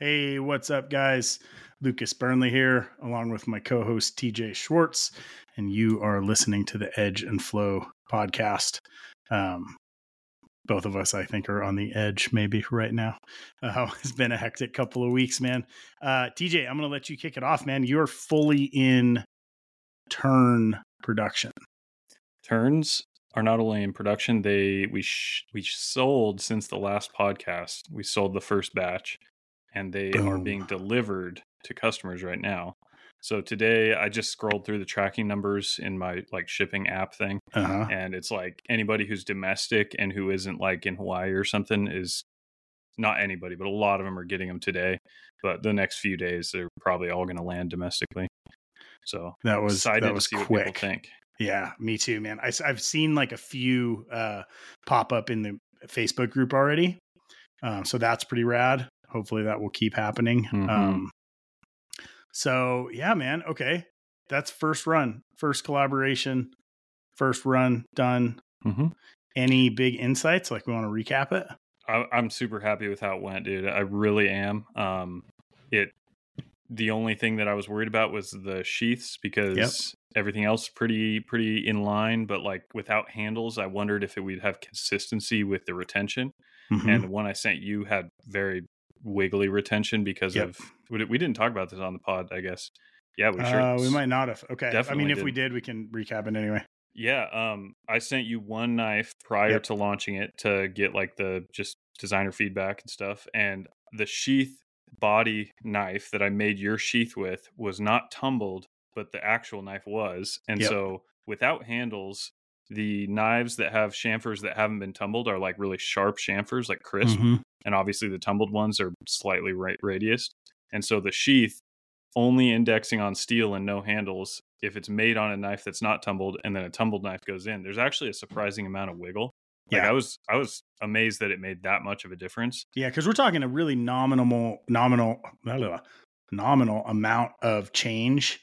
Hey, what's up, guys? Lucas Burnley here, along with my co host TJ Schwartz, and you are listening to the Edge and Flow podcast. Um, both of us, I think, are on the edge maybe right now. Uh, it's been a hectic couple of weeks, man. Uh, TJ, I'm going to let you kick it off, man. You're fully in Tern production. Terns are not only in production; they we sh- we sold since the last podcast. We sold the first batch, and they Boom. are being delivered to customers right now. So today I just scrolled through the tracking numbers in my like shipping app thing, uh-huh. and it's like anybody who's domestic and who isn't like in Hawaii or something is not anybody, but a lot of them are getting them today. But the next few days they're probably all going to land domestically. So that was that was quick. think. Yeah, me too, man. I, have seen like a few uh, pop up in the Facebook group already, um, so that's pretty rad. Hopefully that will keep happening. Mm-hmm. Um, so yeah, man. Okay, that's first run, first collaboration, first run done. Mm-hmm. Any big insights? Like we want to recap it. I, am super happy with how it went, dude. I really am. Um, it the only thing that I was worried about was the sheaths because yep. everything else pretty pretty in line, but like without handles, I wondered if it would have consistency with the retention. Mm-hmm. And the one I sent you had very wiggly retention because yep. of we didn't talk about this on the pod, I guess. Yeah, we sure. Uh, we might not have. Okay. I mean, if did. we did, we can recap it anyway. Yeah. Um, I sent you one knife prior yep. to launching it to get like the just designer feedback and stuff. And the sheath body knife that I made your sheath with was not tumbled, but the actual knife was. And yep. so without handles, the knives that have chamfers that haven't been tumbled are like really sharp chamfers, like crisp. Mm-hmm. And obviously the tumbled ones are slightly ra- radiused. And so the sheath only indexing on steel and no handles if it's made on a knife that's not tumbled and then a tumbled knife goes in there's actually a surprising amount of wiggle like yeah. i was i was amazed that it made that much of a difference yeah because we're talking a really nominal nominal nominal amount of change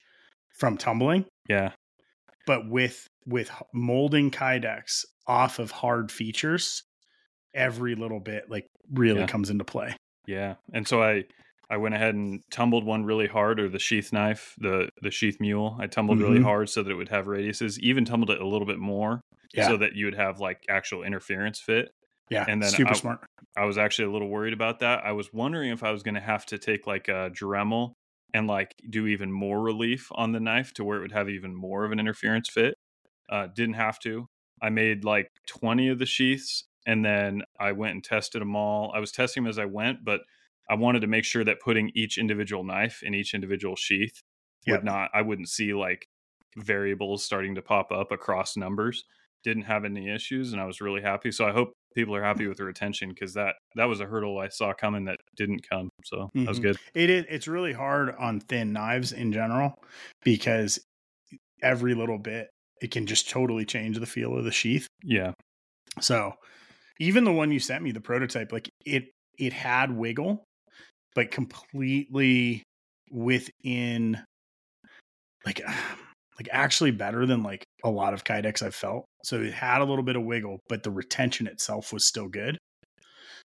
from tumbling yeah but with with molding kydex off of hard features every little bit like really yeah. comes into play yeah and so i i went ahead and tumbled one really hard or the sheath knife the the sheath mule i tumbled mm-hmm. really hard so that it would have radiuses even tumbled it a little bit more yeah. so that you would have like actual interference fit yeah and then super I, smart i was actually a little worried about that i was wondering if i was going to have to take like a dremel and like do even more relief on the knife to where it would have even more of an interference fit. Uh, didn't have to. I made like 20 of the sheaths and then I went and tested them all. I was testing them as I went, but I wanted to make sure that putting each individual knife in each individual sheath yep. would not, I wouldn't see like variables starting to pop up across numbers. Didn't have any issues and I was really happy. So I hope people are happy with the retention because that that was a hurdle I saw coming that didn't come. So mm-hmm. that was mm-hmm. good. It is it's really hard on thin knives in general because every little bit it can just totally change the feel of the sheath. Yeah. So even the one you sent me, the prototype, like it it had wiggle, but completely within like like actually better than like a lot of kydex I've felt. So it had a little bit of wiggle, but the retention itself was still good.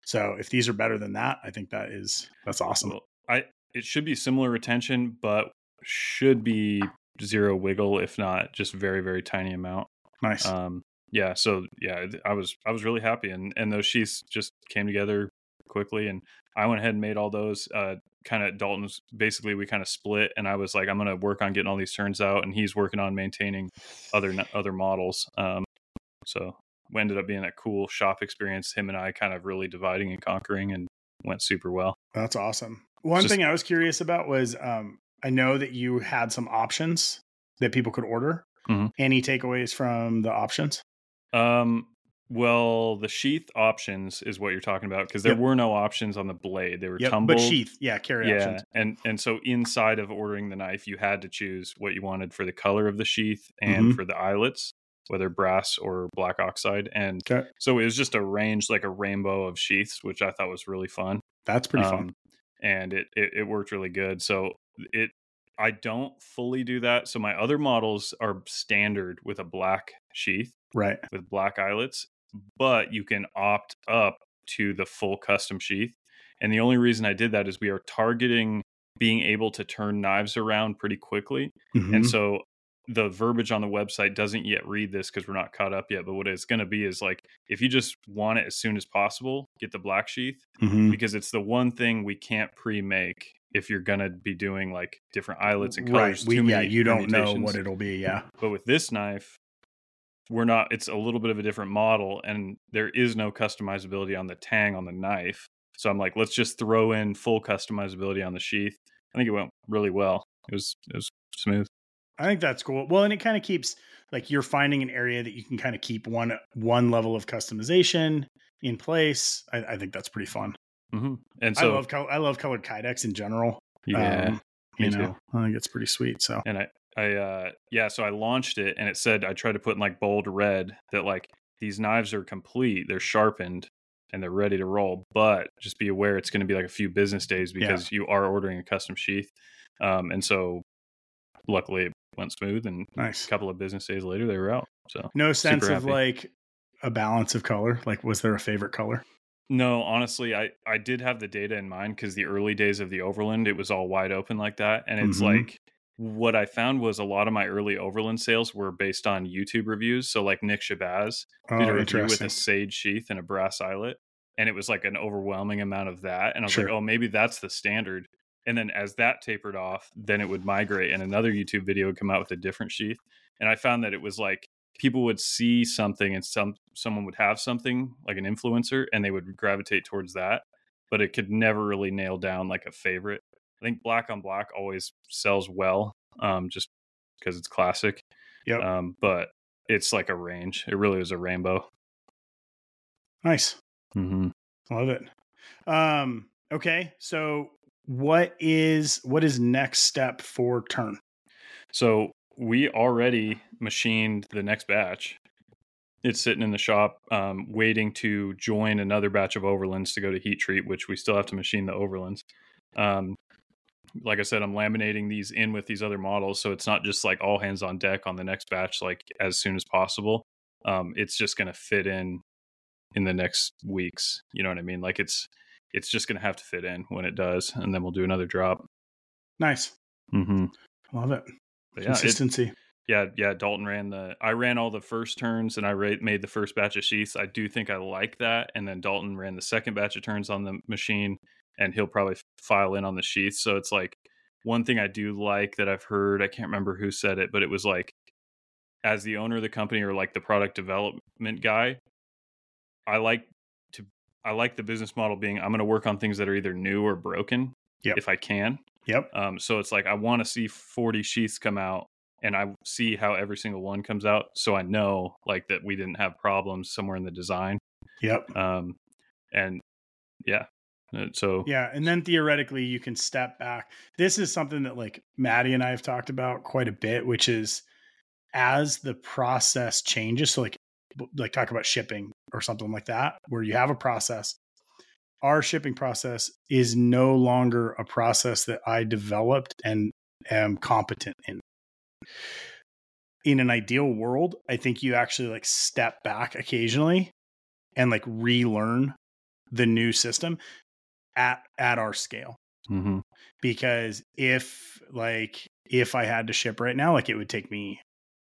So if these are better than that, I think that is that's awesome. Well, I it should be similar retention, but should be zero wiggle, if not just very very tiny amount. Nice. Um, yeah. So yeah, I was I was really happy, and and those sheaths just came together quickly, and I went ahead and made all those. Uh, kind of Dalton's basically we kind of split, and I was like, I'm going to work on getting all these Terns out, and he's working on maintaining other other models. Um, so we ended up being a cool shop experience. Him and I kind of really dividing and conquering, and went super well. That's awesome. One just, thing I was curious about was um, I know that you had some options that people could order. Mm-hmm. Any takeaways from the options? Um, well, the sheath options is what you're talking about because there yep. were no options on the blade. They were yep, tumbled. But sheath, yeah, carry yeah, options. And and so inside of ordering the knife, you had to choose what you wanted for the color of the sheath and mm-hmm. for the eyelets, whether brass or black oxide. And okay. so it was just a range like a rainbow of sheaths, which I thought was really fun. That's pretty um, fun. And it, it it worked really good. So it I don't fully do that. So my other models are standard with a black sheath right with black eyelets but you can opt up to the full custom sheath And the only reason I did that is we are targeting being able to turn knives around pretty quickly. Mhm. And so the verbiage on the website doesn't yet read this because we're not caught up yet. But what it's going to be is like if you just want it as soon as possible, get the black sheath Mhm. because it's the one thing we can't pre-make if you're going to be doing like different eyelets and right. colors. We, too yeah, many you don't know what it'll be. Yeah. But with this knife, we're not. It's a little bit of a different model, and there is no customizability on the tang on the knife. So I'm like, let's just throw in full customizability on the sheath. I think it went really well. It was it was smooth. I think that's cool. Well, and it kind of keeps like you're finding an area that you can kind of keep one one level of customization in place. I, I think that's pretty fun. mm-hmm. And so I love I love colored kydex in general. yeah, Um, you know, too. I think it's pretty sweet. So and I I uh yeah, so I launched it and it said I tried to put in like bold red that like these knives are complete, they're sharpened and they're ready to roll, but just be aware it's going to be like a few business days Yeah. because you are ordering a custom sheath. Um and so luckily it went smooth and nice. a couple of business days later they were out. So No sense of like a balance of color. Like, was there a favorite color? No, honestly, I I did have the data in mind because the early days of the Overland, it was all wide open like that, and it's Mhm. like what I found was a lot of my early Overland sales were based on YouTube reviews. So like Nick Shabazz Oh, did a oh, review with a sage sheath and a brass eyelet, and it was like an overwhelming amount of that, and I was Sure. like, oh, maybe that's the standard. And then as that tapered off, then it would migrate, and another YouTube video would come out with a different sheath, and I found that it was like people would see something and some someone would have something like an influencer and they would gravitate towards that but it could never really nail down like a favorite i think black on black always sells well um just because it's classic Yep. um but it's like a range it really is a rainbow nice. mm-hmm. Love it. Um, okay. So what is what is next step for Tern? so we already machined the next batch it's sitting in the shop um, waiting to join another batch of overlands to go to heat treat which we still have to machine the overlands um, like i said i'm laminating these in with these other models so it's not just like all hands on deck on the next batch like as soon as possible um, it's just going to fit in in the next weeks you know what i mean like it's it's just going to have to fit in when it does and then we'll do another drop Nice. mm-hmm. Love it. but yeah it, Consistency. yeah, yeah. Dalton ran the. I ran all the first Terns, and I ra- made the first batch of sheaths. I do think I like that. And then Dalton ran the second batch of Terns on the machine, and he'll probably file in on the sheaths. So it's like one thing I do like that I've heard. I can't remember who said it, but it was like, as the owner of the company or like the product development guy, I like to. I like the business model being I'm going to work on things that are either new or broken Yep. if I can. Yep. Um, so it's like I want to see 40 sheaths come out and I see how every single one comes out. So I know like that we didn't have problems somewhere in the design. Yep. Um, and yeah. So Yeah, and then theoretically you can step back. This is something that like Maddie and I have talked about quite a bit, which is as the process changes. So like like talk about shipping or something like that, where you have a process. Our shipping process is no longer a process that I developed and am competent in. In an ideal world, I think you actually like step back occasionally and like relearn the new system at at our scale Mhm. because if like if I had to ship right now, like it would take me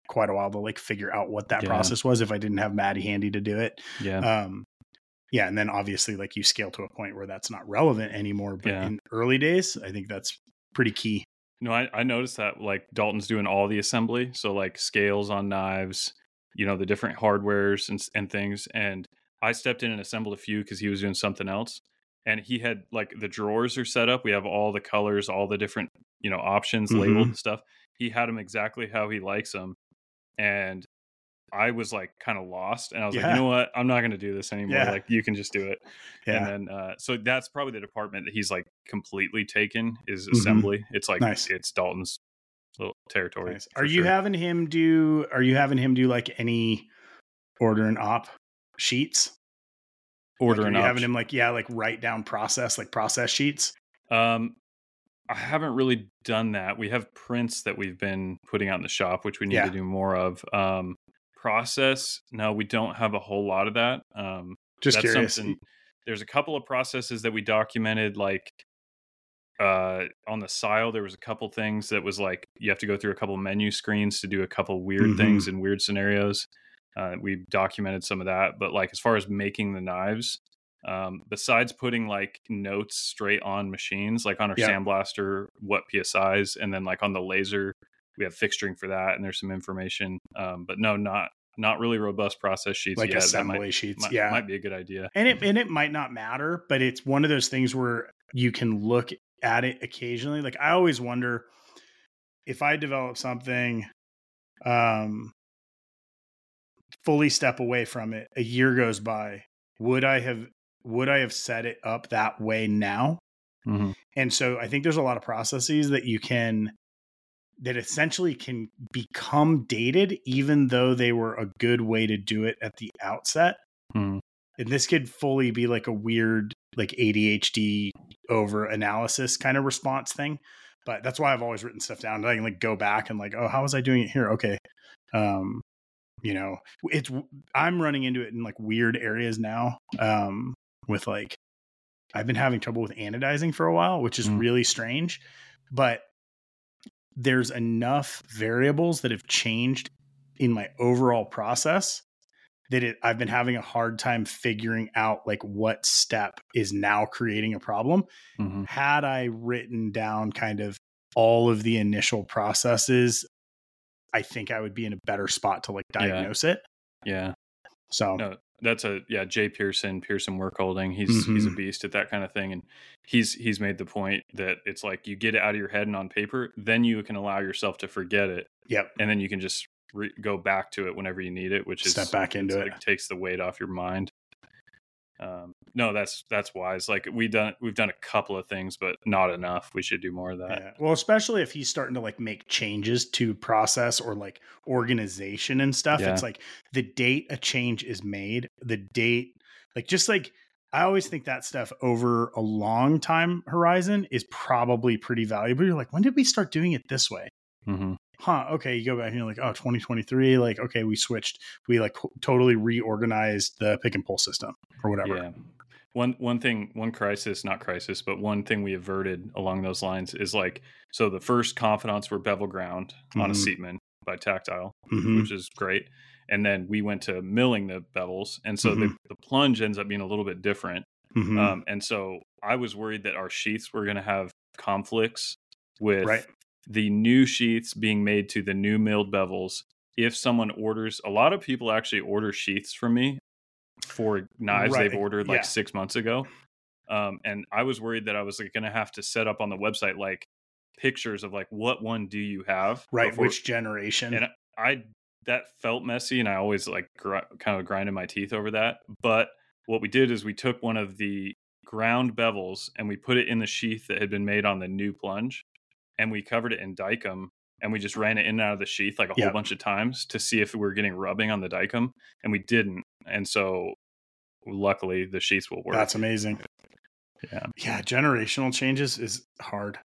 quite a while to like figure out what that Yeah. process was if I didn't have Maddie handy to do it. yeah. Um yeah, and then obviously like you scale to a point where that's not relevant anymore. But Yeah. in early days, I think that's pretty key. No, I, I noticed that like Dalton's doing all the assembly. So like scales on knives, you know, the different hardwares and, and things. And I stepped in and assembled a few because he was doing something else. And he had like the drawers are set up. We have all the colors, all the different, you know, options labeled and stuff. He had them exactly how he likes them. And I was like kind of lost. And I was like, you know what? I'm not going to do this anymore. Yeah. Like you can just do it. Yeah. And then, uh, so that's probably the department that he's like completely taken is Mhm. assembly. It's like Nice. it's Dalton's little territory. Nice. Are you sure. having him do are you having him do like any order and op sheets? Order like, are and you having him like yeah, like write down process, like process sheets? Um, I haven't really done that. We have prints that we've been putting out in the shop, which we need Yeah. to do more of. Um, process, no, we don't have a whole lot of that. Um, Just that's curious. something. there's a couple of processes that we documented like uh on the sile there was a couple things that was like you have to go through a couple menu screens to do a couple weird mm-hmm. things in weird scenarios uh, we documented some of that but like as far as making the knives um, besides putting like notes straight on machines like on our yeah. sandblaster what psis and then like on the laser we have fixturing for that and there's some information um, but no not not really robust process sheets like yet. assembly might, sheets might, yeah might be a good idea and it and it might not matter but it's one of those things where you can look at it occasionally. Like I always wonder if I develop something, um, fully step away from it, a year goes by, would I have would I have set it up that way now? Mm-hmm. And so I think there's a lot of processes that you can that essentially can become dated even though they were a good way to do it at the outset. Mm-hmm. And this could fully be like a weird like ADHD over analysis kind of response thing. But that's why I've always written stuff down. I can like go back and like, oh, how was I doing it here? Okay. Um, you know, it's I'm running into it in like weird areas now. Um, with like I've been having trouble with anodizing for a while, which is mm. really strange. But there's enough variables that have changed in my overall process that it I've been having a hard time figuring out like what step is now creating a problem. Mm-hmm. Had I written down kind of all of the initial processes, I think I would be in a better spot to like diagnose yeah. it. Yeah. So no, that's a yeah, Jay Pearson, Pearson work holding. He's mm-hmm. he's a mm-hmm. beast at that kind of thing. And he's he's made the point that it's like you get it out of your head and on paper, then you can allow yourself to forget it. Yep. And then you can just re- go back to it whenever you need it, which step is back into it. Like, takes the weight off your mind. Um, no, that's that's wise. Like we've done, we've done a couple of things, but not enough. We should do more of that. Yeah. Well, especially if he's starting to like make changes to process or like organization and stuff. Yeah. It's like the date a change is made, the date, like just like I always think that stuff over a long time horizon is probably pretty valuable. You're like, when did we start doing it this way? Mm-hmm huh, okay, you go back and you're like, oh, 2023, like, okay, we switched, we like totally reorganized the pick and pull system or whatever. Yeah. One one thing, one crisis, not crisis, but one thing we averted along those lines is like, so the first confidants were bevel ground mm-hmm. on a mm-hmm. By Tactile, mm-hmm. which is great. And then we went to milling the bevels, and so mm-hmm. the, the plunge ends up being a little bit different. Mm-hmm. Um, and so I was worried that our sheaths were going to have conflicts with right the new sheaths being made to the new milled bevels. If someone orders, a lot of people actually order sheaths from me for knives right. they've ordered like yeah. six months ago. Um, and I was worried that I was like, going to have to set up on the website like pictures of like what one do you have, right? Before, which generation? And I that felt messy, and I always like gr- kind of grinded my teeth over that. But what we did is we took one of the ground bevels and we put it in the sheath that had been made on the new plunge and we covered it in Dykem and we just ran it in and out of the sheath like a yep. whole bunch of times to see if we were getting rubbing on the Dykem and we didn't. And so luckily the sheaths will work. That's amazing. Yeah. Yeah. Generational changes is hard.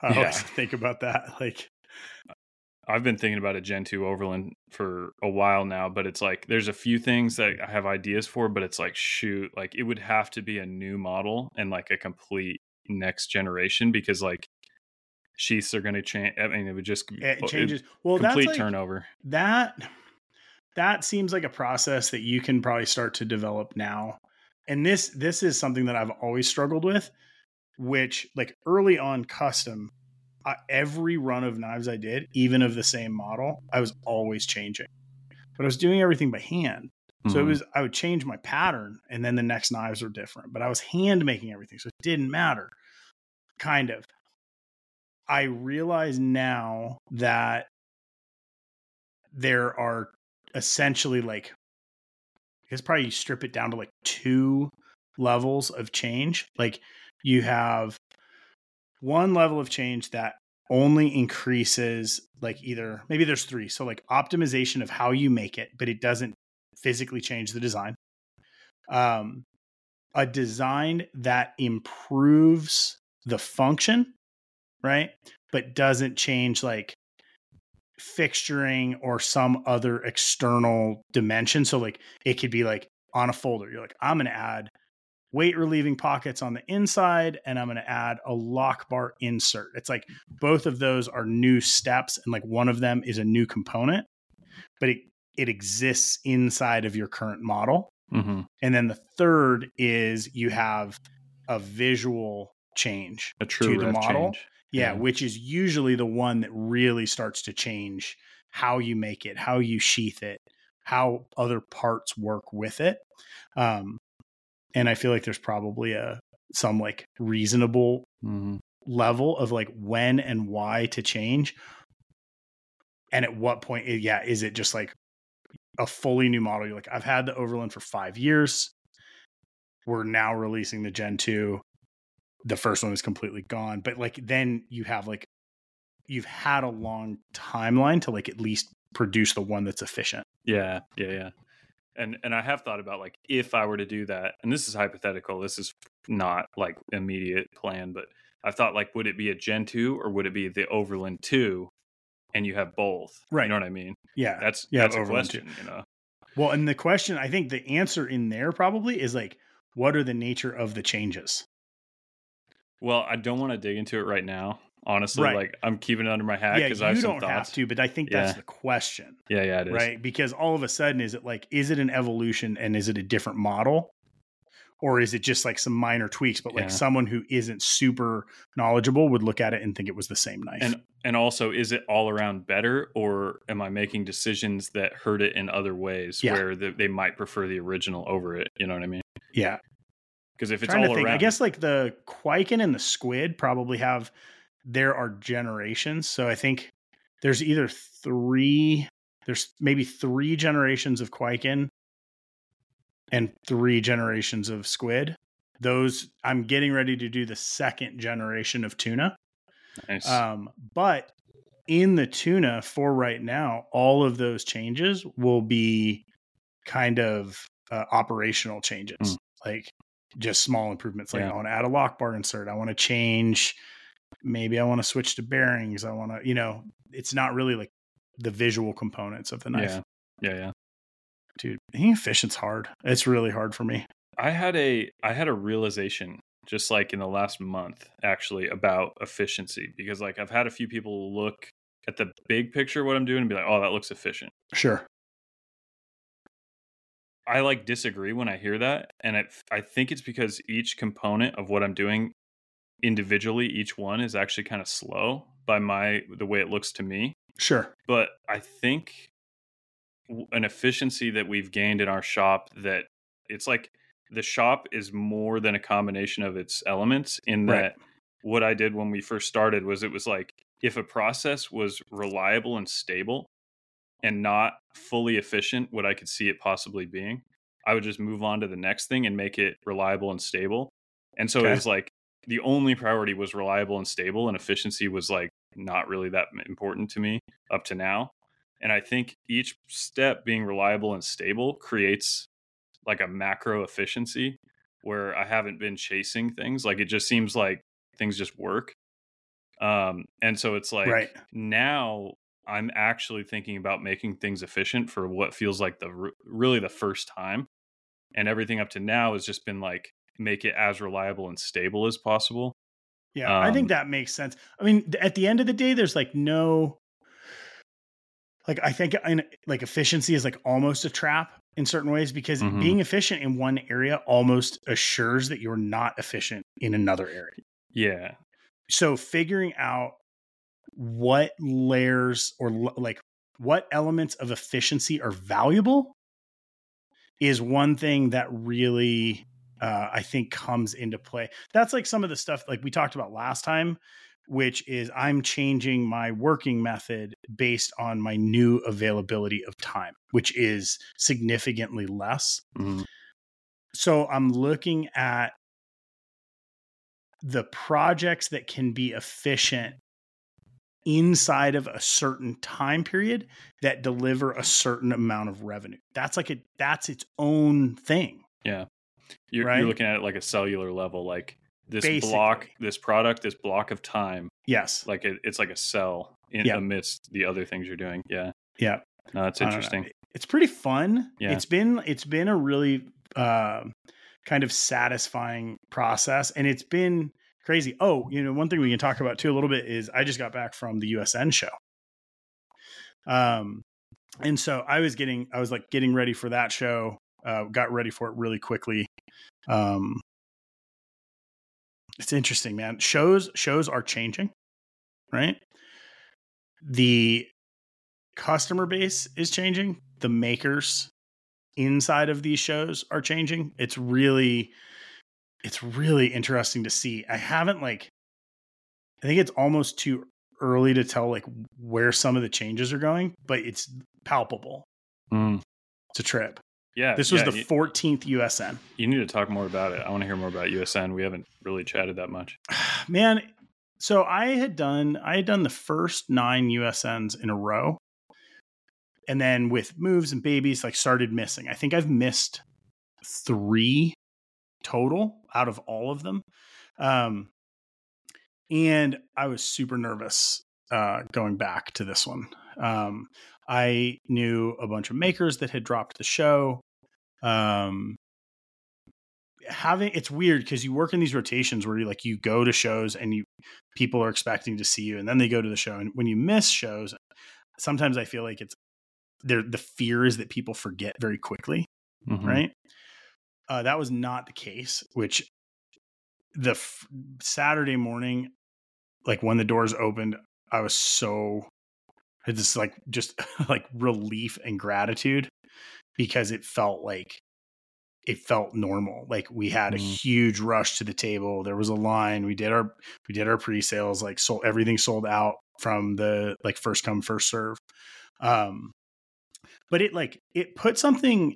I yeah. always think about that. Like I've been thinking about a Gen 2 Overland for a while now, but it's like there's a few things that I have ideas for, but it's like shoot, like it would have to be a new model and like a complete next generation because like sheaths are going to change. I mean, it would just it changes. well, complete like, turnover. That that seems like a process that you can probably start to develop now. And this this is something that I've always struggled with, which like early on custom, I, every run of knives I did, even of the same model, I was always changing. But I was doing everything by hand. So mm-hmm. it was I would change my pattern and then the next knives were different, but I was hand making everything, so it didn't matter. Kind of. I realize now that there are essentially like I guess probably strip it down to like two levels of change. Like you have one level of change that only increases like either maybe there's three. So like optimization of how you make it, but it doesn't physically change the design. Um a design that improves the function right? But doesn't change like fixturing or some other external dimension. So like it could be like on a folder, you're like, I'm gonna add weight relieving pockets on the inside and I'm going to add a lock bar insert. It's like both of those are new steps and like one of them is a new component, but it it exists inside of your current model. Mm-hmm. And then the third is you have a visual change A true to the model. change. Yeah, which is usually the one that really starts to change how you make it, how you sheath it, how other parts work with it. Um, and I feel like there's probably a some like reasonable Mhm. level of like when and why to change, and at what point. eh, Yeah, is it just like a fully new model? You're like, I've had the Overland for five years. We're now releasing the Gen two the first one is completely gone but like then you have like you've had a long timeline to like at least produce the one that's efficient Yeah, yeah, yeah. And and I have thought about like if I were to do that, and this is hypothetical. This is not like immediate plan, but I've thought like would it be a Gen 2 or would it be the Overland 2 and you have both? Right. You know what I mean? yeah That's Yeah, that's a Overland 2. question, you know. well and the question i think the answer in there probably is like what are the nature of the changes Well, I don't want to dig into it right now. Honestly, Right. like I'm keeping it under my hat yeah because you I have don't thoughts. have to but i think that's Yeah. the question Yeah, yeah, it is. right because all of a sudden is it like is it an evolution and is it a different model or is it just like some minor tweaks but like Yeah. someone who isn't super knowledgeable would look at it and think it was the same knife And and also, is it all around better, or am I making decisions that hurt it in other ways Yeah. where the, they might prefer the original over it? You know what I mean? yeah Because if it's all to think. around, I guess like the Kwaiken and the Squid probably have there are generations. So I think there's either three, there's maybe three generations of Kwaiken and three generations of Squid. Those I'm getting ready to do the second generation of tuna. nice. Um, but in the tuna for right now, all of those changes will be kind of uh, operational changes, Mm. like just small improvements. Like Yeah. I want to add a lock bar insert. I want to change. Maybe I want to switch to bearings. I want to, you know, it's not really like the visual components of the knife. yeah, yeah, yeah. Dude, being efficient's hard. It's really hard for me. I had a I had a realization just like in the last month actually about efficiency because like I've had a few people look at the big picture of what I'm doing and be like, "Oh, that looks efficient." Sure. I like disagree when I hear that, and I I think it's because each component of what I'm doing individually, each one is actually kind of slow by my the way it looks to me. Sure. But I think an efficiency that we've gained in our shop that it's like the shop is more than a combination of its elements in that Right. what I did when we first started was it was like if a process was reliable and stable and not fully efficient what I could see it possibly being, I would just move on to the next thing and make it reliable and stable. And so Okay. it was like the only priority was reliable and stable and efficiency was like not really that important to me up to now. And I think each step being reliable and stable creates like a macro efficiency where I haven't been chasing things. Like it just seems like things just work. Um, and so it's like Right. now I'm actually thinking about making things efficient for what feels like the really the first time. And everything up to now has just been like make it as reliable and stable as possible. Yeah, I think Um, that makes sense. I mean, at the end of the day, there's like no, like I think in, like efficiency is like almost a trap in certain ways because Mhm. being efficient in one area almost assures that you're not efficient in another area. Yeah. So figuring out what layers or like what elements of efficiency are valuable is one thing that really uh, I think comes into play. That's like some of the stuff like we talked about last time, which is I'm changing my working method based on my new availability of time, which is significantly less. Mhm. So I'm looking at the projects that can be efficient inside of a certain time period that deliver a certain amount of revenue. That's like a that's its own thing. Yeah. You're, Right? you're looking at it like a cellular level, like this Basically. block, this product, this block of time, Yes. like it, it's like a cell in Yeah. amidst the other things you're doing. Yeah. Yeah. No, that's don't interesting. It's pretty fun. Yeah. It's been it's been a really uh, kind of satisfying process. And it's been crazy. Oh, you know, one thing we can talk about too a little bit is I just got back from the USN show. Um, and so I was getting, I was like getting ready for that show. Uh, got ready for it really quickly. Um, it's interesting, man. Shows shows are changing, right? The customer base is changing. The makers inside of these shows are changing. It's really it's really interesting to see. I haven't like I think it's almost too early to tell like where some of the changes are going, but it's palpable. Mm. It's a trip. Yeah. This was yeah, the you, 14th USN. you need to talk more about it. I want to hear more about USN. We haven't really chatted that much. Man, so I had done I had done the first 9 USNs in a row. And then with moves and babies like started missing. I think I've missed 3 total out of all of them. Um and I was super nervous uh going back to this one. Um I knew a bunch of makers that had dropped the show um having it's weird because you work in these rotations where you like you go to shows and you people are expecting to see you and then they go to the show and when you miss shows sometimes i feel like it's there the fear is that people forget very quickly Mhm. right uh, that was not the case which the f- saturday morning like when the doors opened i was so just like just like relief and gratitude because it felt like it felt normal. Like we had a Mhm. huge rush to the table. There was a line. We did our we did our pre-sales like sold everything sold out from the like first come first serve. Um but it like it put something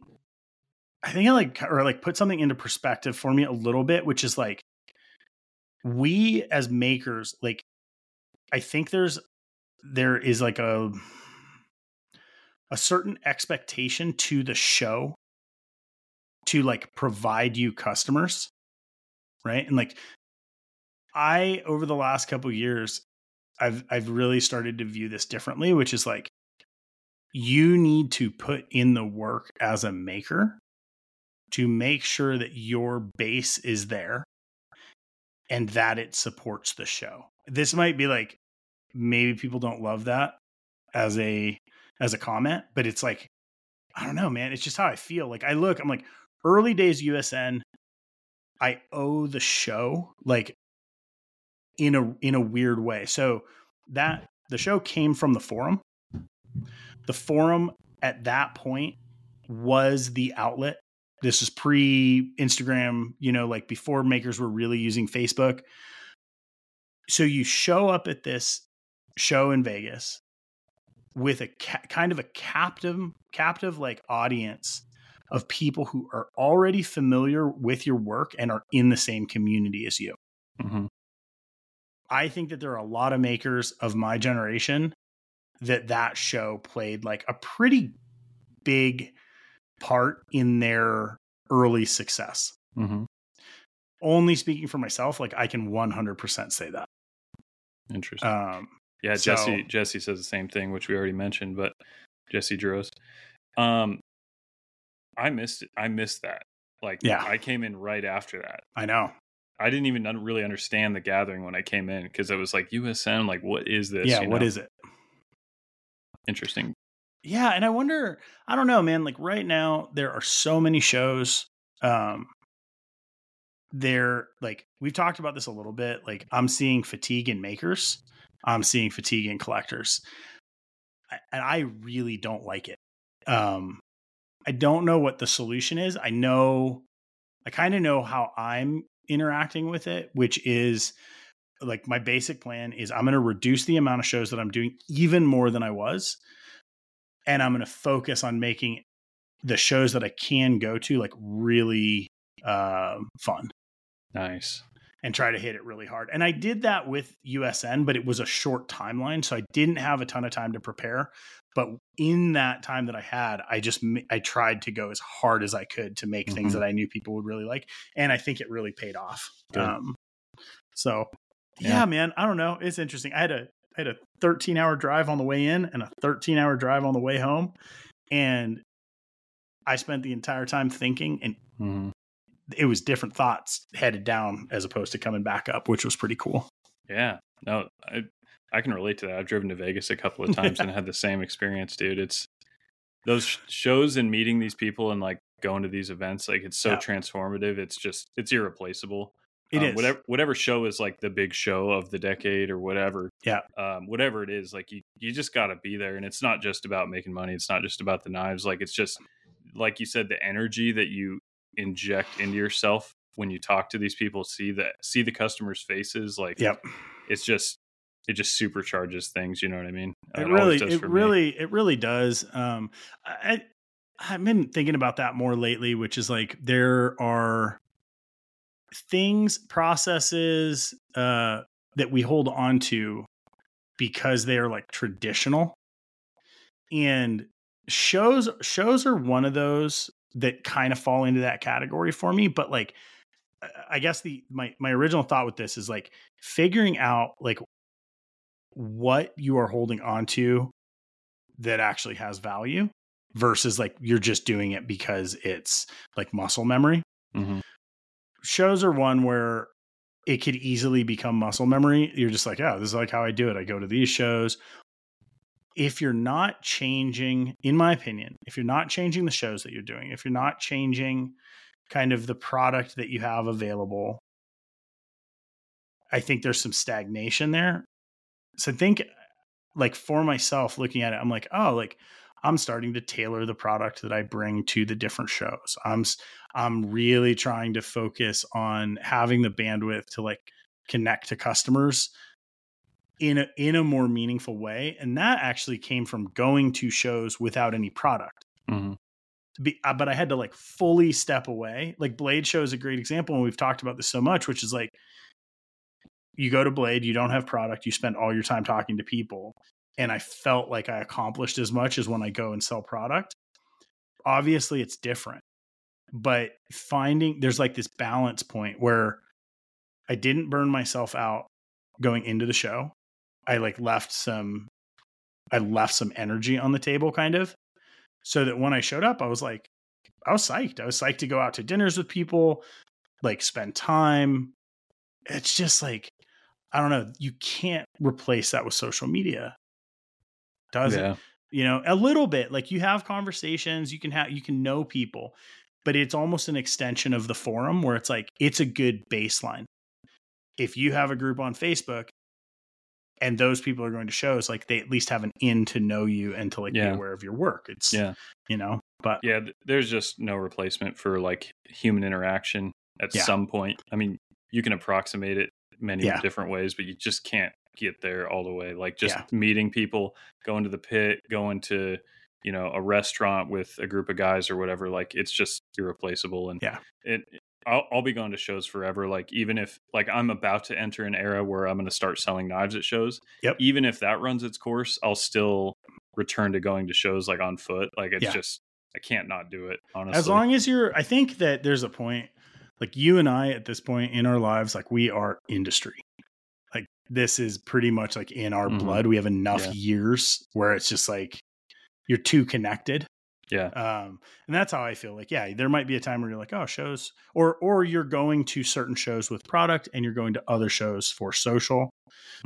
i think like or like put something into perspective for me a little bit which is like we as makers like i think there's there is like a a certain expectation to the show to like provide you customers right? And like i over the last couple years i've i've really started to view this differently which is like you need to put in the work as a maker to make sure that your base is there and that it supports the show. This might be like maybe people don't love that as a as a comment but it's like i don't know man it's just how i feel. Like i look i'm like early days usn i owe the show like in a in a weird way. So that the show came from the forum. The forum at that point was the outlet this is pre instagram you know like before makers were really using facebook so you show up at this show in Vegas with a ca- kind of a captive captive like audience of people who are already familiar with your work and are in the same community as you. Mhm. I think that there are a lot of makers of my generation that that show played like a pretty big part in their early success. Mhm. Only speaking for myself, like I can 100% say that. Interesting. Um, Yeah, So- Jesse Jesse says the same thing, which we already mentioned, but Jesse Jarosz. Um I missed it. I missed that. Like Yeah. I came in right after that. I know. I didn't even really understand the gathering when I came in because it was like USN, like what is this? yeah, you what know? is it? interesting? Yeah, and I wonder, I don't know, man, like right now there are so many shows um they're like we've talked about this a little bit, like I'm seeing fatigue in makers, I'm seeing fatigue in collectors. And I really don't like it. Um I don't know what the solution is. I know I kind of know how I'm interacting with it, which is like my basic plan is I'm going to reduce the amount of shows that I'm doing even more than I was and I'm going to focus on making the shows that I can go to like really um fun Nice. and try to hit it really hard. And I did that with USN, but it was a short timeline, so I didn't have a ton of time to prepare. But in that time that I had, I just I tried to go as hard as I could to make things Mhm. that I knew people would really like, and I think it really paid off. Good. Um, so yeah. Yeah. man, I don't know. It's interesting. I had a I had a 13 hour drive on the way in and a 13 hour drive on the way home, and I spent the entire time thinking and Mhm. it was different thoughts headed down as opposed to coming back up, which was pretty cool. Yeah. No, I I can relate to that. I've driven to Vegas a couple of times and had the same experience, dude. It's those shows and meeting these people and like going to these events, like it's so yeah. transformative. It's just it's irreplaceable. It um, is. whatever whatever show is like the big show of the decade or whatever. Yeah. Um, whatever it is, like you you just got to be there, and it's not just about making money. It's not just about the knives. Like it's just like you said, the energy that you inject into yourself when you talk to these people, see that see the customers' faces. Like, yep. It's just it just supercharges things. You know what I mean? It, it really, it really, me. it really does. Um, I I've been thinking about that more lately, which is like there are things, processes uh, that we hold on to because they are like traditional. And shows shows are one of those that kind of fall into that category for me, but like I guess the my my original thought with this is like figuring out like what you are holding on to that actually has value versus like you're just doing it because it's like muscle memory. Mm-hmm shows are one where it could easily become muscle memory. You're just like, yeah, this is like how I do it. I go to these shows. If you're not changing, in my opinion, if you're not changing the shows that you're doing, if you're not changing kind of the product that you have available, I think there's some stagnation there. So I think like for myself looking at it, I'm like, oh, like I'm starting to tailor the product that I bring to the different shows. I'm I'm really trying to focus on having the bandwidth to like connect to customers in a in a more meaningful way, and that actually came from going to shows without any product. Mm-hmm. Be, uh, but I had to like fully step away. Like Blade Show is a great example, and we've talked about this so much, which is like you go to Blade, you don't have product, you spend all your time talking to people, and I felt like I accomplished as much as when I go and sell product. Obviously, it's different, but finding there's like this balance point where I didn't burn myself out going into the show. I like left some I left some energy on the table kind of so that when I showed up I was like I was psyched. I was psyched to go out to dinners with people, like spend time. It's just like I don't know, you can't replace that with social media does yeah. it you know a little bit like you have conversations you can have you can know people but it's almost an extension of the forum where it's like it's a good baseline if you have a group on facebook and those people are going to shows like they at least have an in to know you and to like yeah. be aware of your work it's yeah you know but yeah there's just no replacement for like human interaction at yeah. some point i mean you can approximate it many yeah. different ways but you just can't get there all the way. Like just yeah. meeting people, going to the pit, going to you know a restaurant with a group of guys or whatever. Like it's just irreplaceable. And yeah, it. I'll, I'll be going to shows forever. Like even if like I'm about to enter an era where I'm going to start selling knives at shows. Yep. Even if that runs its course, I'll still return to going to shows like on foot. Like it's yeah. just I can't not do it. Honestly, as long as you're, I think that there's a point. Like you and I at this point in our lives, like we are industry this is pretty much like in our mm-hmm. blood. We have enough yeah. years where it's just like you're too connected. Yeah. Um, and that's how I feel like, yeah, there might be a time where you're like, oh, shows, or, or you're going to certain shows with product and you're going to other shows for social.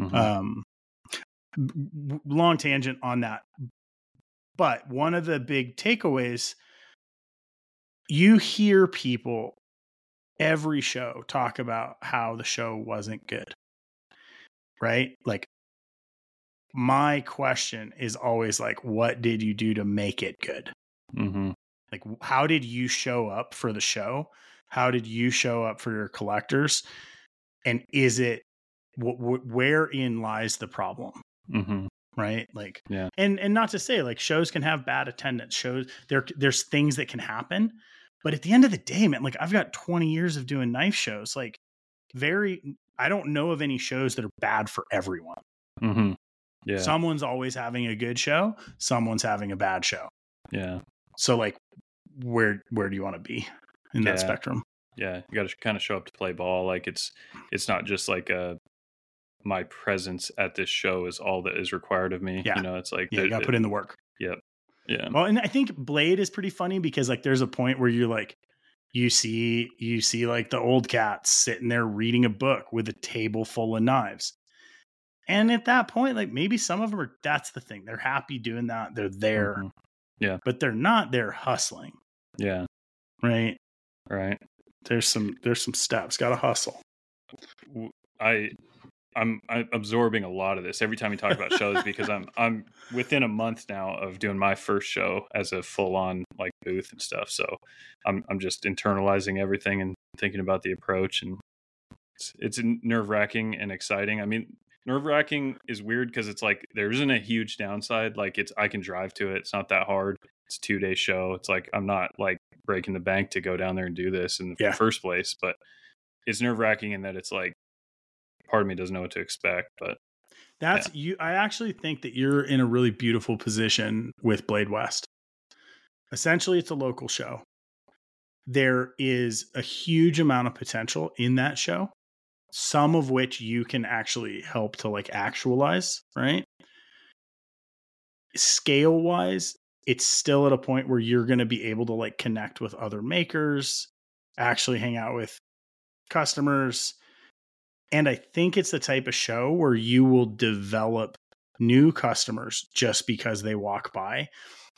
Mm-hmm. Um, long tangent on that. But one of the big takeaways, you hear people every show talk about how the show wasn't good right? Like my question is always like, what did you do to make it good? Mm-hmm. Like, how did you show up for the show? How did you show up for your collectors? And is it wh- wh- wherein lies the problem? Mm-hmm. Right, like, yeah, and and not to say like shows can have bad attendance. Shows there, there's things that can happen, but at the end of the day, man, like I've got 20 years of doing knife shows. Like, very I don't know of any shows that are bad for everyone. Mm-hmm. Yeah. Someone's always having a good show. Someone's having a bad show. Yeah. So like, where where do you want to be in yeah. that spectrum? Yeah, you got to kind of show up to play ball. Like it's it's not just like a uh, my presence at this show is all that is required of me. Yeah. You know, it's like yeah, you got to put in the work. Yep. Yeah. Well, and I think Blade is pretty funny because like there's a point where you're like you see you see like the old cats sitting there reading a book with a table full of knives. And at that point like maybe some of them are that's the thing they're happy doing that they're there mm-hmm. yeah. but they're not there hustling. Yeah. Right? Right. There's some there's some steps gotta hustle. I I'm, I'm absorbing a lot of this every time you talk about shows because I'm I'm within a month now of doing my first show as a full on like booth and stuff. So I'm I'm just internalizing everything and thinking about the approach and it's it's nerve wracking and exciting. I mean, nerve wracking is weird because it's like there isn't a huge downside. Like it's I can drive to it. It's not that hard. It's a two day show. It's like I'm not like breaking the bank to go down there and do this in the yeah. first place, but it's nerve wracking in that it's like part of me doesn't know what to expect, but that's yeah. you. I actually think that you're in a really beautiful position with Blade West. Essentially, it's a local show. There is a huge amount of potential in that show, some of which you can actually help to like actualize, right? Scale wise, it's still at a point where you're going to be able to like connect with other makers, actually hang out with customers, and I think it's the type of show where you will develop new customers just because they walk by.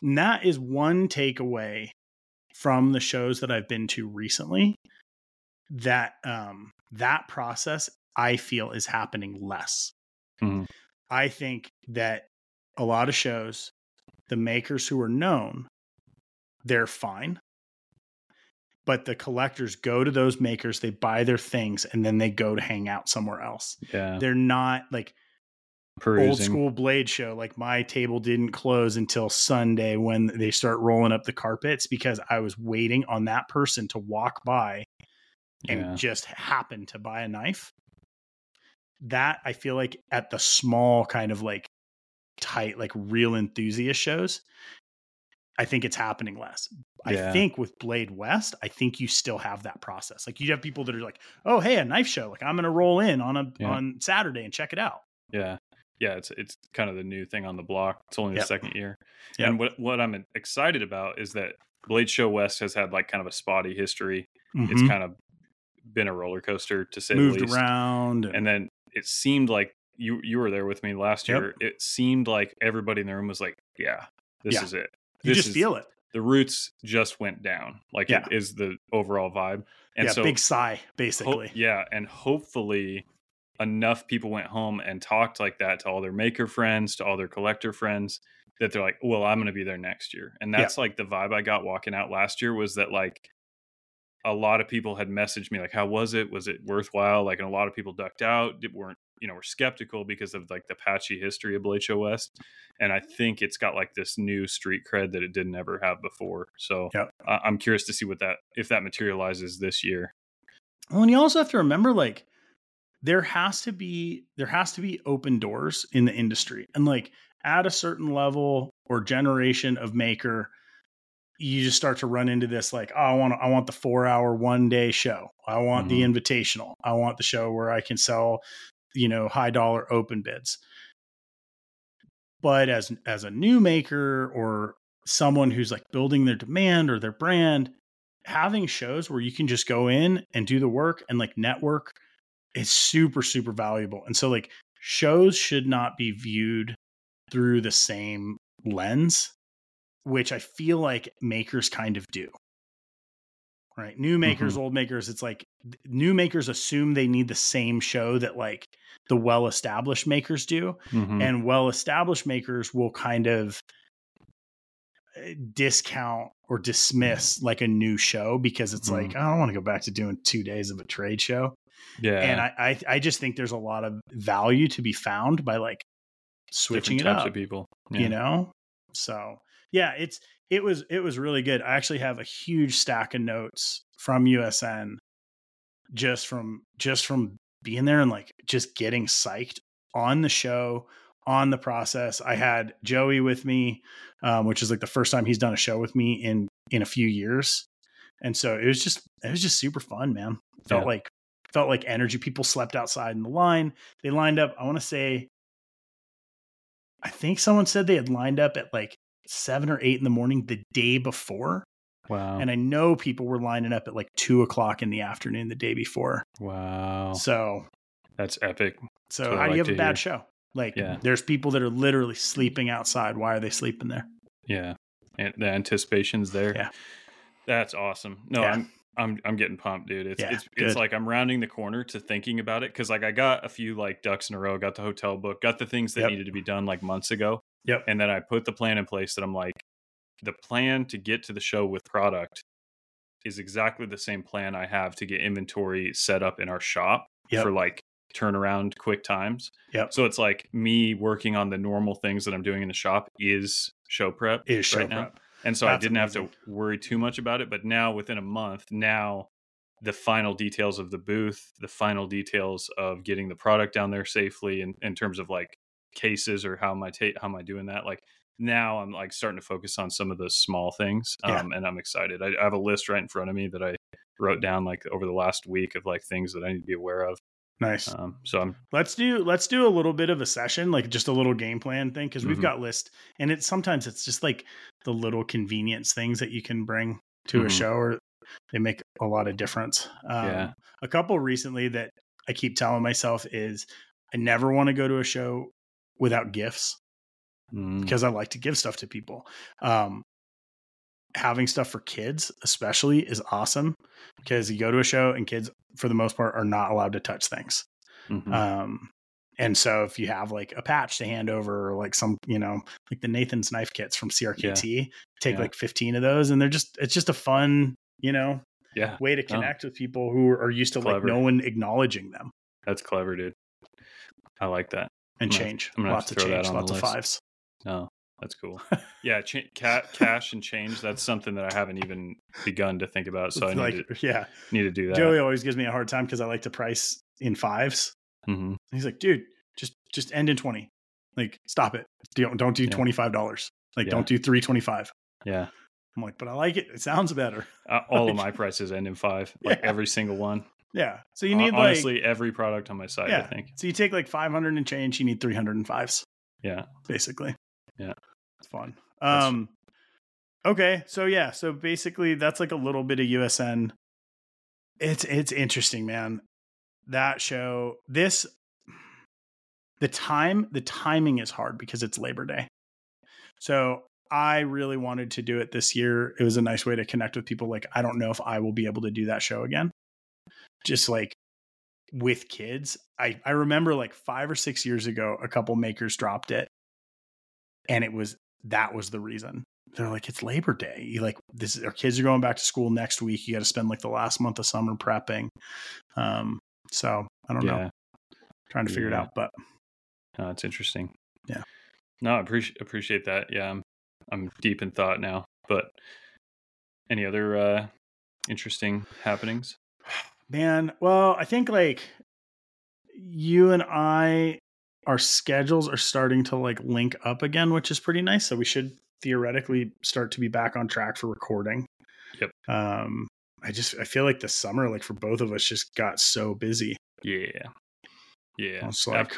And that is one takeaway from the shows that I've been to recently that um that process I feel is happening less. Mm-hmm. I think that a lot of shows, the makers who are known, they're fine but the collectors go to those makers, they buy their things, and then they go to hang out somewhere else. Yeah. They're not like Perusing. old school blade show. Like my table didn't close until Sunday when they start rolling up the carpets because I was waiting on that person to walk by and yeah. just happen to buy a knife. That I feel like at the small kind of like tight, like real enthusiast shows, I think it's happening less. Yeah. I think with Blade West, I think you still have that process. Like you have people that are like, "Oh, hey, a knife show. Like I'm going to roll in on a yeah. on Saturday and check it out." Yeah. Yeah, it's it's kind of the new thing on the block. It's only the yep. second year. Yep. And what what I'm excited about is that Blade Show West has had like kind of a spotty history. Mm-hmm. It's kind of been a roller coaster to say moved the least. around, and, and then it seemed like you you were there with me last yep. year. It seemed like everybody in the room was like, "Yeah, this yeah. is it. You just feel it. The roots just went down. Like yeah. it is the overall vibe. And yeah, so big sigh, basically. Ho- yeah. And hopefully enough people went home and talked like that to all their maker friends, to all their collector friends, that they're like, well, I'm going to be there next year. And that's yeah. like the vibe I got walking out last year was that like a lot of people had messaged me like, how was it? Was it worthwhile? Like, and a lot of people ducked out, it weren't you know were skeptical because of like the patchy history of Blade Show West, and I think it's got like this new street cred that it didn't ever have before. So yep. uh, I'm curious to see what that if that materializes this year. Well, and you also have to remember like there has to be there has to be open doors in the industry, and like at a certain level or generation of maker you just start to run into this like oh, I want I want the 4 hour one day show. I want mm-hmm. the invitational. I want the show where I can sell you know high dollar open bids. But as as a new maker or someone who's like building their demand or their brand having shows where you can just go in and do the work and like network is super super valuable. And so like shows should not be viewed through the same lens which i feel like makers kind of do right new makers mm-hmm. old makers it's like new makers assume they need the same show that like the well established makers do. Mm-hmm. And well established makers will kind of eh, discount or dismiss like a new show because it's mm-hmm. like, I don't want to go back to doing two days of a trade show. Yeah. And I, I, I just think there's a lot of value to be found by like switching Different it up. to people. Yeah. You know? So yeah, it's it was it was really good. I actually have a huge stack of notes from USN just from just from being there and like just getting psyched on the show, on the process. I had Joey with me, um, which is like the first time he's done a show with me in in a few years, and so it was just it was just super fun, man. Felt yeah. like felt like energy. People slept outside in the line. They lined up. I want to say, I think someone said they had lined up at like seven or eight in the morning the day before Wow. And I know people were lining up at like two o'clock in the afternoon the day before. Wow. So that's epic. So That's I how do you have a bad hear. show? Like Yeah. there's people that are literally sleeping outside. Why are they sleeping there? Yeah. And the anticipation's there. Yeah. That's awesome. No, Yeah. I'm I'm I'm getting pumped, dude. It's Yeah, it's good. it's like I'm rounding the corner to thinking about it cuz like I got a few like ducks in a row, got the hotel book, got the things that Yep. needed to be done like months ago. Yep. And then I put the plan in place that I'm like the plan to get to the show with product is exactly the same plan I have to get inventory set up in our shop Yep. for like turnaround quick times. Yep. So it's like me working on the normal things that I'm doing in the shop is show prep Is show right now. prep. And so I didn't amazing. have to worry too much about it. But now within a month, now the final details of the booth, the final details of getting the product down there safely in, in terms of like cases or how am I ta- how am I doing that? Like now I'm like starting to focus on some of the small things. Yeah. Um, and I'm excited. I, I have a list right in front of me that I wrote down like over the last week of like things that I need to be aware of. Nice. Um, so I'm let's do let's do a little bit of a session, like just a little game plan thing, because we've Mhm. got list, and it's sometimes it's just like the little convenience things that you can bring to a Mhm. show, or they make a lot of difference. Um, Yeah. A couple recently that I keep telling myself is I never want to go to a show without gifts. mm, because I like to give stuff to people. Um, having stuff for kids, especially, is awesome because you go to a show and kids, for the most part, are not allowed to touch things. mhm. Um, and so if you have like a patch to hand over, or like some, you know, like the Nathan's knife kits from CRKT, take Yeah. like 15 of those, and they're just, it's just a fun, you know, yeah, way to connect with people who are used to Clever. like no one acknowledging them that's clever, dude. I like that. And I'm change. I'm gonna Lots of change, lots of list. fives. No, that's cool. yeah, ca- cash and change. That's something that I haven't even begun to think about. So I need like, to yeah. need to do that. Joey always gives me a hard time because I like to price in fives. hmm He's like, dude, just just end in twenty. Like, stop it. Don't don't do Yeah. twenty five dollars. Like, Yeah. don't do three twenty five. Yeah, I'm like, but I like it. It sounds better. uh, all of my prices end in five. Like Yeah. every single one. Yeah. So you need like honestly every product on my site. I yeah. think. So you take like five hundred and change. You need three hundred and fives, Yeah. basically. Yeah. It's fun. That's- Um. Okay. So yeah. So basically, that's like a little bit of USN. It's it's interesting, man. That show. This. The time. The timing is hard because it's Labor Day. So I really wanted to do it this year. It was a nice way to connect with people. Like I don't know if I will be able to do that show again. Just like with kids. I I remember like 5 or 6 years ago a couple makers dropped it and it was that was the reason. They're like it's Labor Day. You like this our kids are going back to school next week. You got to spend like the last month of summer prepping. Um so I don't know. Yeah. Trying to figure it out, but No, it's interesting. Yeah. No, I appreciate appreciate that. Yeah, I'm I'm deep in thought now. But any other uh interesting happenings? Man, well, I think like you and I, our schedules are starting to like link up again, which is pretty nice. So we should theoretically start to be back on track for recording. Yep. Um, I just I feel like the summer, like for both of us, just got so busy. Yeah. Yeah. It's like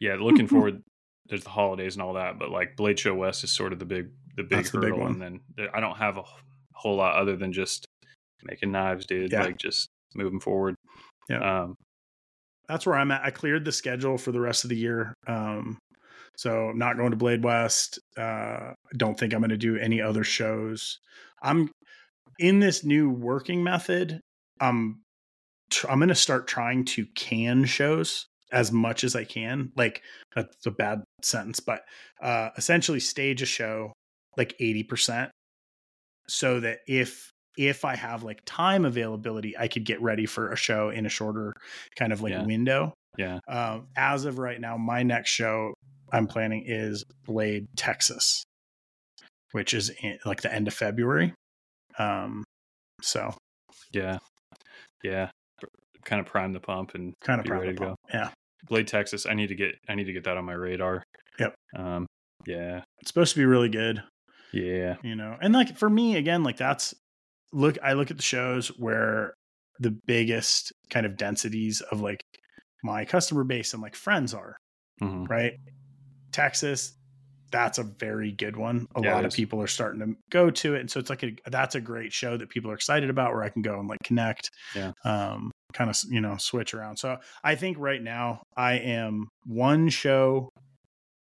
yeah, looking forward there's the holidays and all that, but like Blade Show West is sort of the big the big That's the big hurdle one. and then I don't have a whole lot other than just making knives, dude. Yeah. Like just moving forward. Yeah. Um that's where I'm at. I cleared the schedule for the rest of the year. Um, so not going to Blade West. Uh, don't think I'm going to do any other shows. I'm in this new working method. I'm tr- I'm going to start trying to can shows as much as I can. Like that's a bad sentence, but uh, essentially stage a show like 80% so that if if I have like time availability, I could get ready for a show in a shorter kind of like Yeah. window. yeah. Um, as of right now, my next show I'm planning is Blade Texas, which is in, like the end of February. Um, so Yeah. Yeah. Kind of prime the pump and kind of be ready to go. Yeah, Blade Texas. I need to get I need to get that on my radar. Yep. Um yeah. it's supposed to be really good. Yeah. you know and like for me again like that's look i look at the shows where the biggest kind of densities of like my customer base and like friends are hmm right texas that's a very good one. A Yeah, lot of people are starting to go to it, and so it's like a that's a great show that people are excited about, where I can go and like connect, Yeah. um, kind of you know switch around. So I think right now I am one show,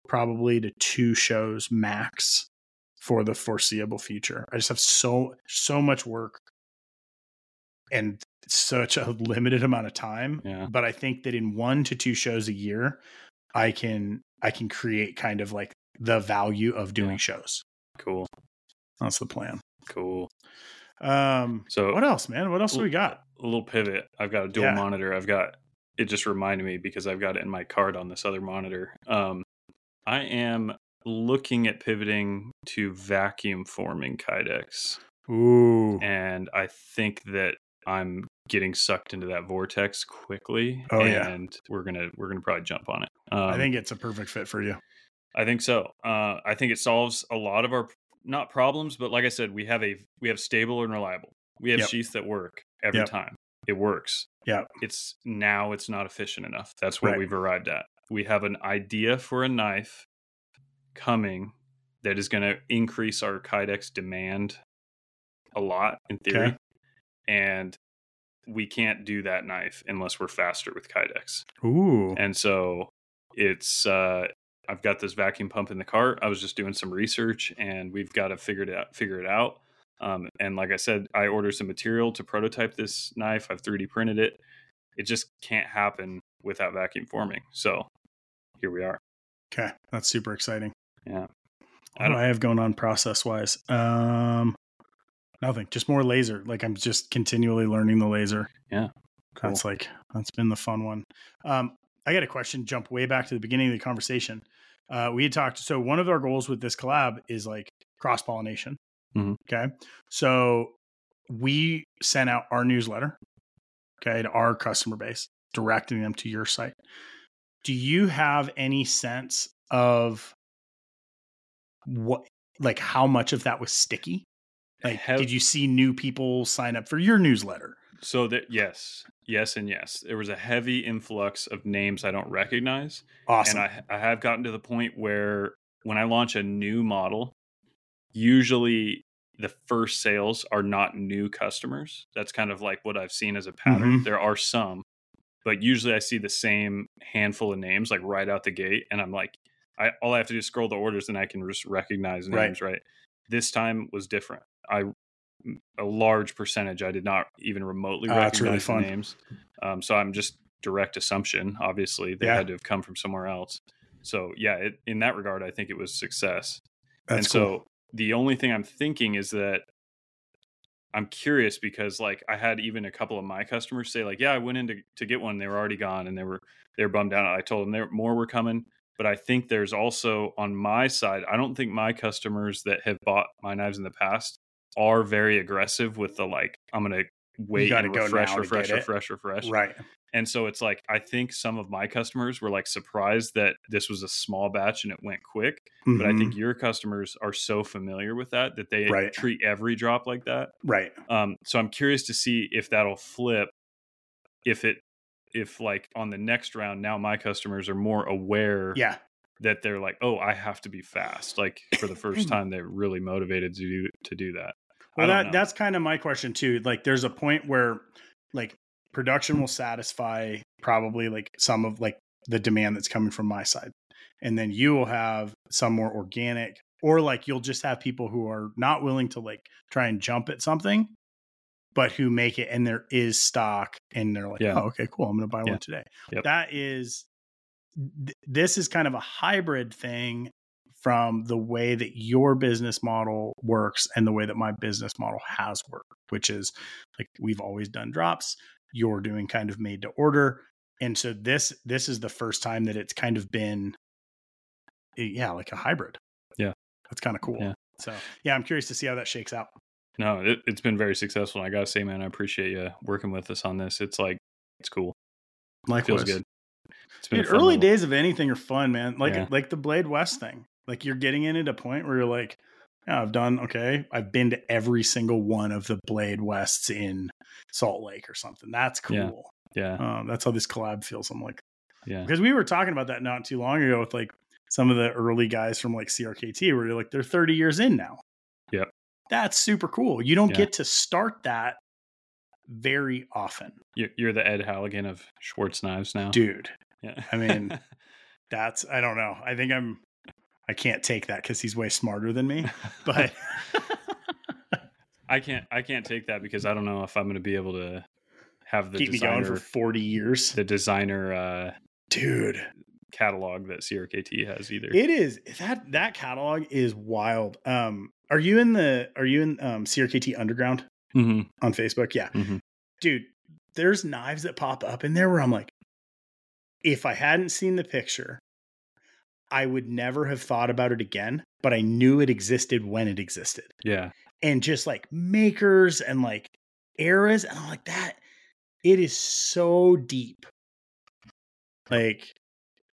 probably to two shows max for the foreseeable future. I just have so so much work and such a limited amount of time. Yeah. But I think that in one to two shows a year, I can I can create kind of like the value of doing Yeah. shows. Cool. That's the plan. Cool. Um So what else, man? What else do we got? a little pivot. I've got a dual Yeah. monitor. I've got it just reminded me because I've got it in my card on this other monitor. Um, I am looking at pivoting to vacuum forming kydex, Ooh. and I think that I'm getting sucked into that vortex quickly. Oh, yeah. and we're gonna we're gonna probably jump on it. Um, I think it's a perfect fit for you. I think so. Uh, I think it solves a lot of our not problems, but like I said, we have a we have stable and reliable. We have Yep. sheaths that work every Yep. time. It works. Yeah. It's now it's not efficient enough. That's what Right. we've arrived at. We have an idea for a knife coming that is going to increase our kydex demand a lot in theory. Okay. And we can't do that knife unless we're faster with kydex. Ooh. And so it's uh I've got this vacuum pump in the cart. I was just doing some research and we've got to figure it out figure it out. Um, and like I said, I ordered some material to prototype this knife. I've 3D printed it. It just can't happen without vacuum forming. So here we are. Okay. That's super exciting. Yeah. I What do don't- I have going on process wise? Um nothing. Just more laser. Like I'm just continually learning the laser. Yeah. Cool. That's like that's been the fun one. Um, I got a question. Jump way back to the beginning of the conversation. Uh, we had talked. So one of our goals with this collab is like cross pollination. Mhm. Okay, so we sent out our newsletter. Okay, to our customer base, directing them to your site. Do you have any sense of what, like, how much of that was sticky? Like, Have- did you see new people sign up for your newsletter? So that yes, yes, and yes. There was a heavy influx of names I don't recognize. Awesome. And I, I have gotten to the point where when I launch a new model, usually the first sales are not new customers. That's kind of like what I've seen as a pattern. Mhm. There are some, but usually I see the same handful of names like right out the gate, and I'm like, I all I have to do is scroll the orders, and I can just recognize names. Right. This time was different. I a large percentage I did not even remotely that's recognize really names. Um, so I'm just direct assumption. Obviously, they Yeah. had to have come from somewhere else. So yeah, it, in that regard, I think it was success. That's and cool. so the only thing I'm thinking is that I'm curious because like I had even a couple of my customers say like, yeah, I went in to, to get one, they were already gone, and they were they were bummed out. I told them there more were coming, but I think there's also on my side, I don't think my customers that have bought my knives in the past are very aggressive with the like, I'm gonna wait and go refresh, refresh, refresh, refresh. right. And so it's like I think some of my customers were like surprised that this was a small batch and it went quick. But I think your customers are so familiar with that that they Right. treat every drop like that. right. Um, so I'm curious to see if that'll flip. If it, if like on the next round, now my customers are more aware Yeah. that they're like, oh, I have to be fast. Like for the first time, they're really motivated to do to do that. Well, that know. that's kind of my question too. Like, there's a point where, like, production will satisfy probably like some of like the demand that's coming from my side, and then you will have some more organic, or like you'll just have people who are not willing to like try and jump at something, but who make it, and there is stock, and they're like, Yeah. oh, okay, cool, I'm going to buy Yeah. one today. Yep. That is, th- this is kind of a hybrid thing from the way that your business model works and the way that my business model has worked, which is like we've always done drops. You're doing kind of made to order. And so this this is the first time that it's kind of been eh, yeah, like a hybrid. Yeah. That's kind of cool. Yeah. So yeah, I'm curious to see how that shakes out. No, it, it's been very successful. And I gotta say, man, I appreciate you working with us on this. It's like it's cool. Likewise. Feels good. It's been Dude, early little- days of anything are fun, man. Like Yeah. like the Blade West thing. Like you're getting in at a point where you're like, yeah, I've done okay. I've been to every single one of the Blade Wests in Salt Lake or something. That's cool. Yeah, Um, that's how this collab feels. I'm like, yeah, because we were talking about that not too long ago with like some of the early guys from like CRKT where like they're 30 years in now. That's super cool. You don't Yeah. get to start that very often. You're, you're the Ed Halligan of Schwartz knives now. Dude, Yeah. I mean, that's I don't know. I think I'm I can't take that cuz he's way smarter than me, but I can't I can't take that because I don't know if I'm going to be able to have the keep me going for 40 years. the designer uh, Dude, catalog that CRKT has either. it is that that catalog is wild. Um are you in the are you in um CRKT Underground mm-hmm. on Facebook? Yeah. mm-hmm. Dude, there's knives that pop up in there where I'm like if I hadn't seen the picture, I would never have thought about it again, but I knew it existed when it existed. Yeah. and just like makers and like eras and I'm like that it is so deep like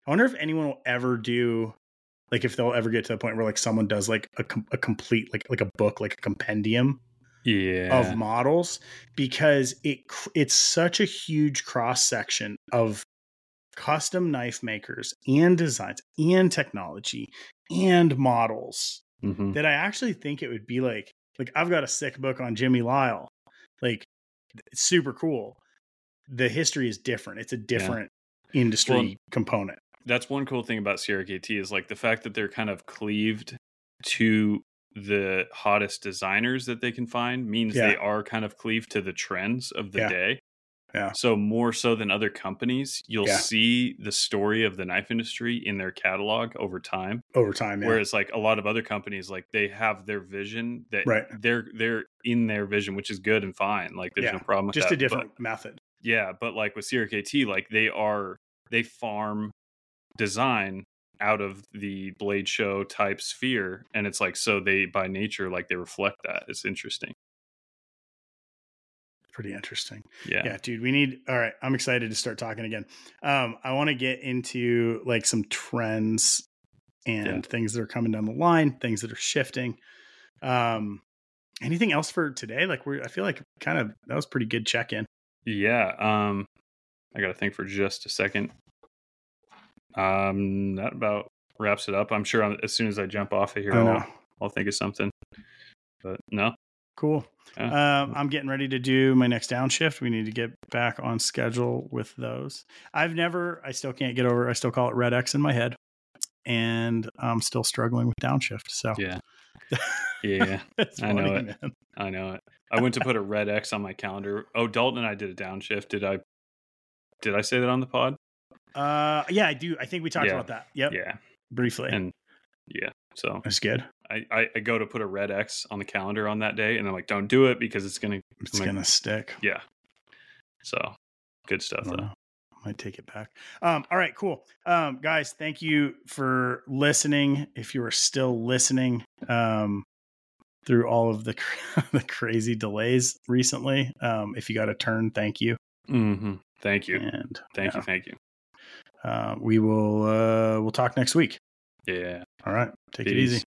i wonder if anyone will ever do like if they'll ever get to the point where like someone does like a, com- a complete like like a book like a compendium Yeah. of models because it cr- it's such a huge cross section of custom knife makers and designs and technology and models Mhm. that I actually think it would be like like I've got a sick book on Jimmy Lile. Like it's super cool. The history is different. It's a different industry Well, component. That's one cool thing about CRKT is like the fact that they're kind of cleaved to the hottest designers that they can find means Yeah. they are kind of cleaved to the trends of the Yeah. day. Yeah. So more so than other companies, you'll Yeah. see the story of the knife industry in their catalog over time. Over time, yeah. Whereas like a lot of other companies, like they have their vision that Right. they're they're in their vision, which is good and fine. Like there's Yeah. no problem with just that. a different method. Yeah, but like with CRKT, like they are they farm design out of the blade show type sphere, and it's like so they by nature like they reflect that. It's interesting. Pretty interesting. Yeah. Yeah, dude, we need all right. I'm excited to start talking again. Um, I want to get into like some trends and Yeah. things that are coming down the line, things that are shifting. Um, anything else for today? Like we're I feel like kind of that was pretty good check-in. Yeah. Um, I got to think for just a second. Um, that about wraps it up. I'm sure I'm, as soon as I jump off of here, I'll. I'll think of something. But no, Cool. Yeah. Um, I'm getting ready to do my next downshift. We need to get back on schedule with those. I've never, I still can't get over, I still call it Red X in my head. And I'm still struggling with downshift. So yeah, yeah, I know it. man. I know it. I went to put a red X on my calendar. Oh, Dalton and I did a downshift. Did I? Did I say that on the pod? Uh, yeah, I do. I think we talked Yeah. about that. Yep. Yeah, Briefly. and yeah. So That's good. I, I I go to put a red X on the calendar on that day, and I'm like, don't do it because it's gonna. It's I'm like, going to stick. yeah. So good stuff though. I might take it back. Um, all right, cool. Um, guys, thank you for listening. If you are still listening, um, through all of the the crazy delays recently, um, if you got a Tern, thank you. hmm Thank you. And Thank yeah, you. Thank you. Uh, we will uh, we'll talk next week. Yeah. All right, take it easy.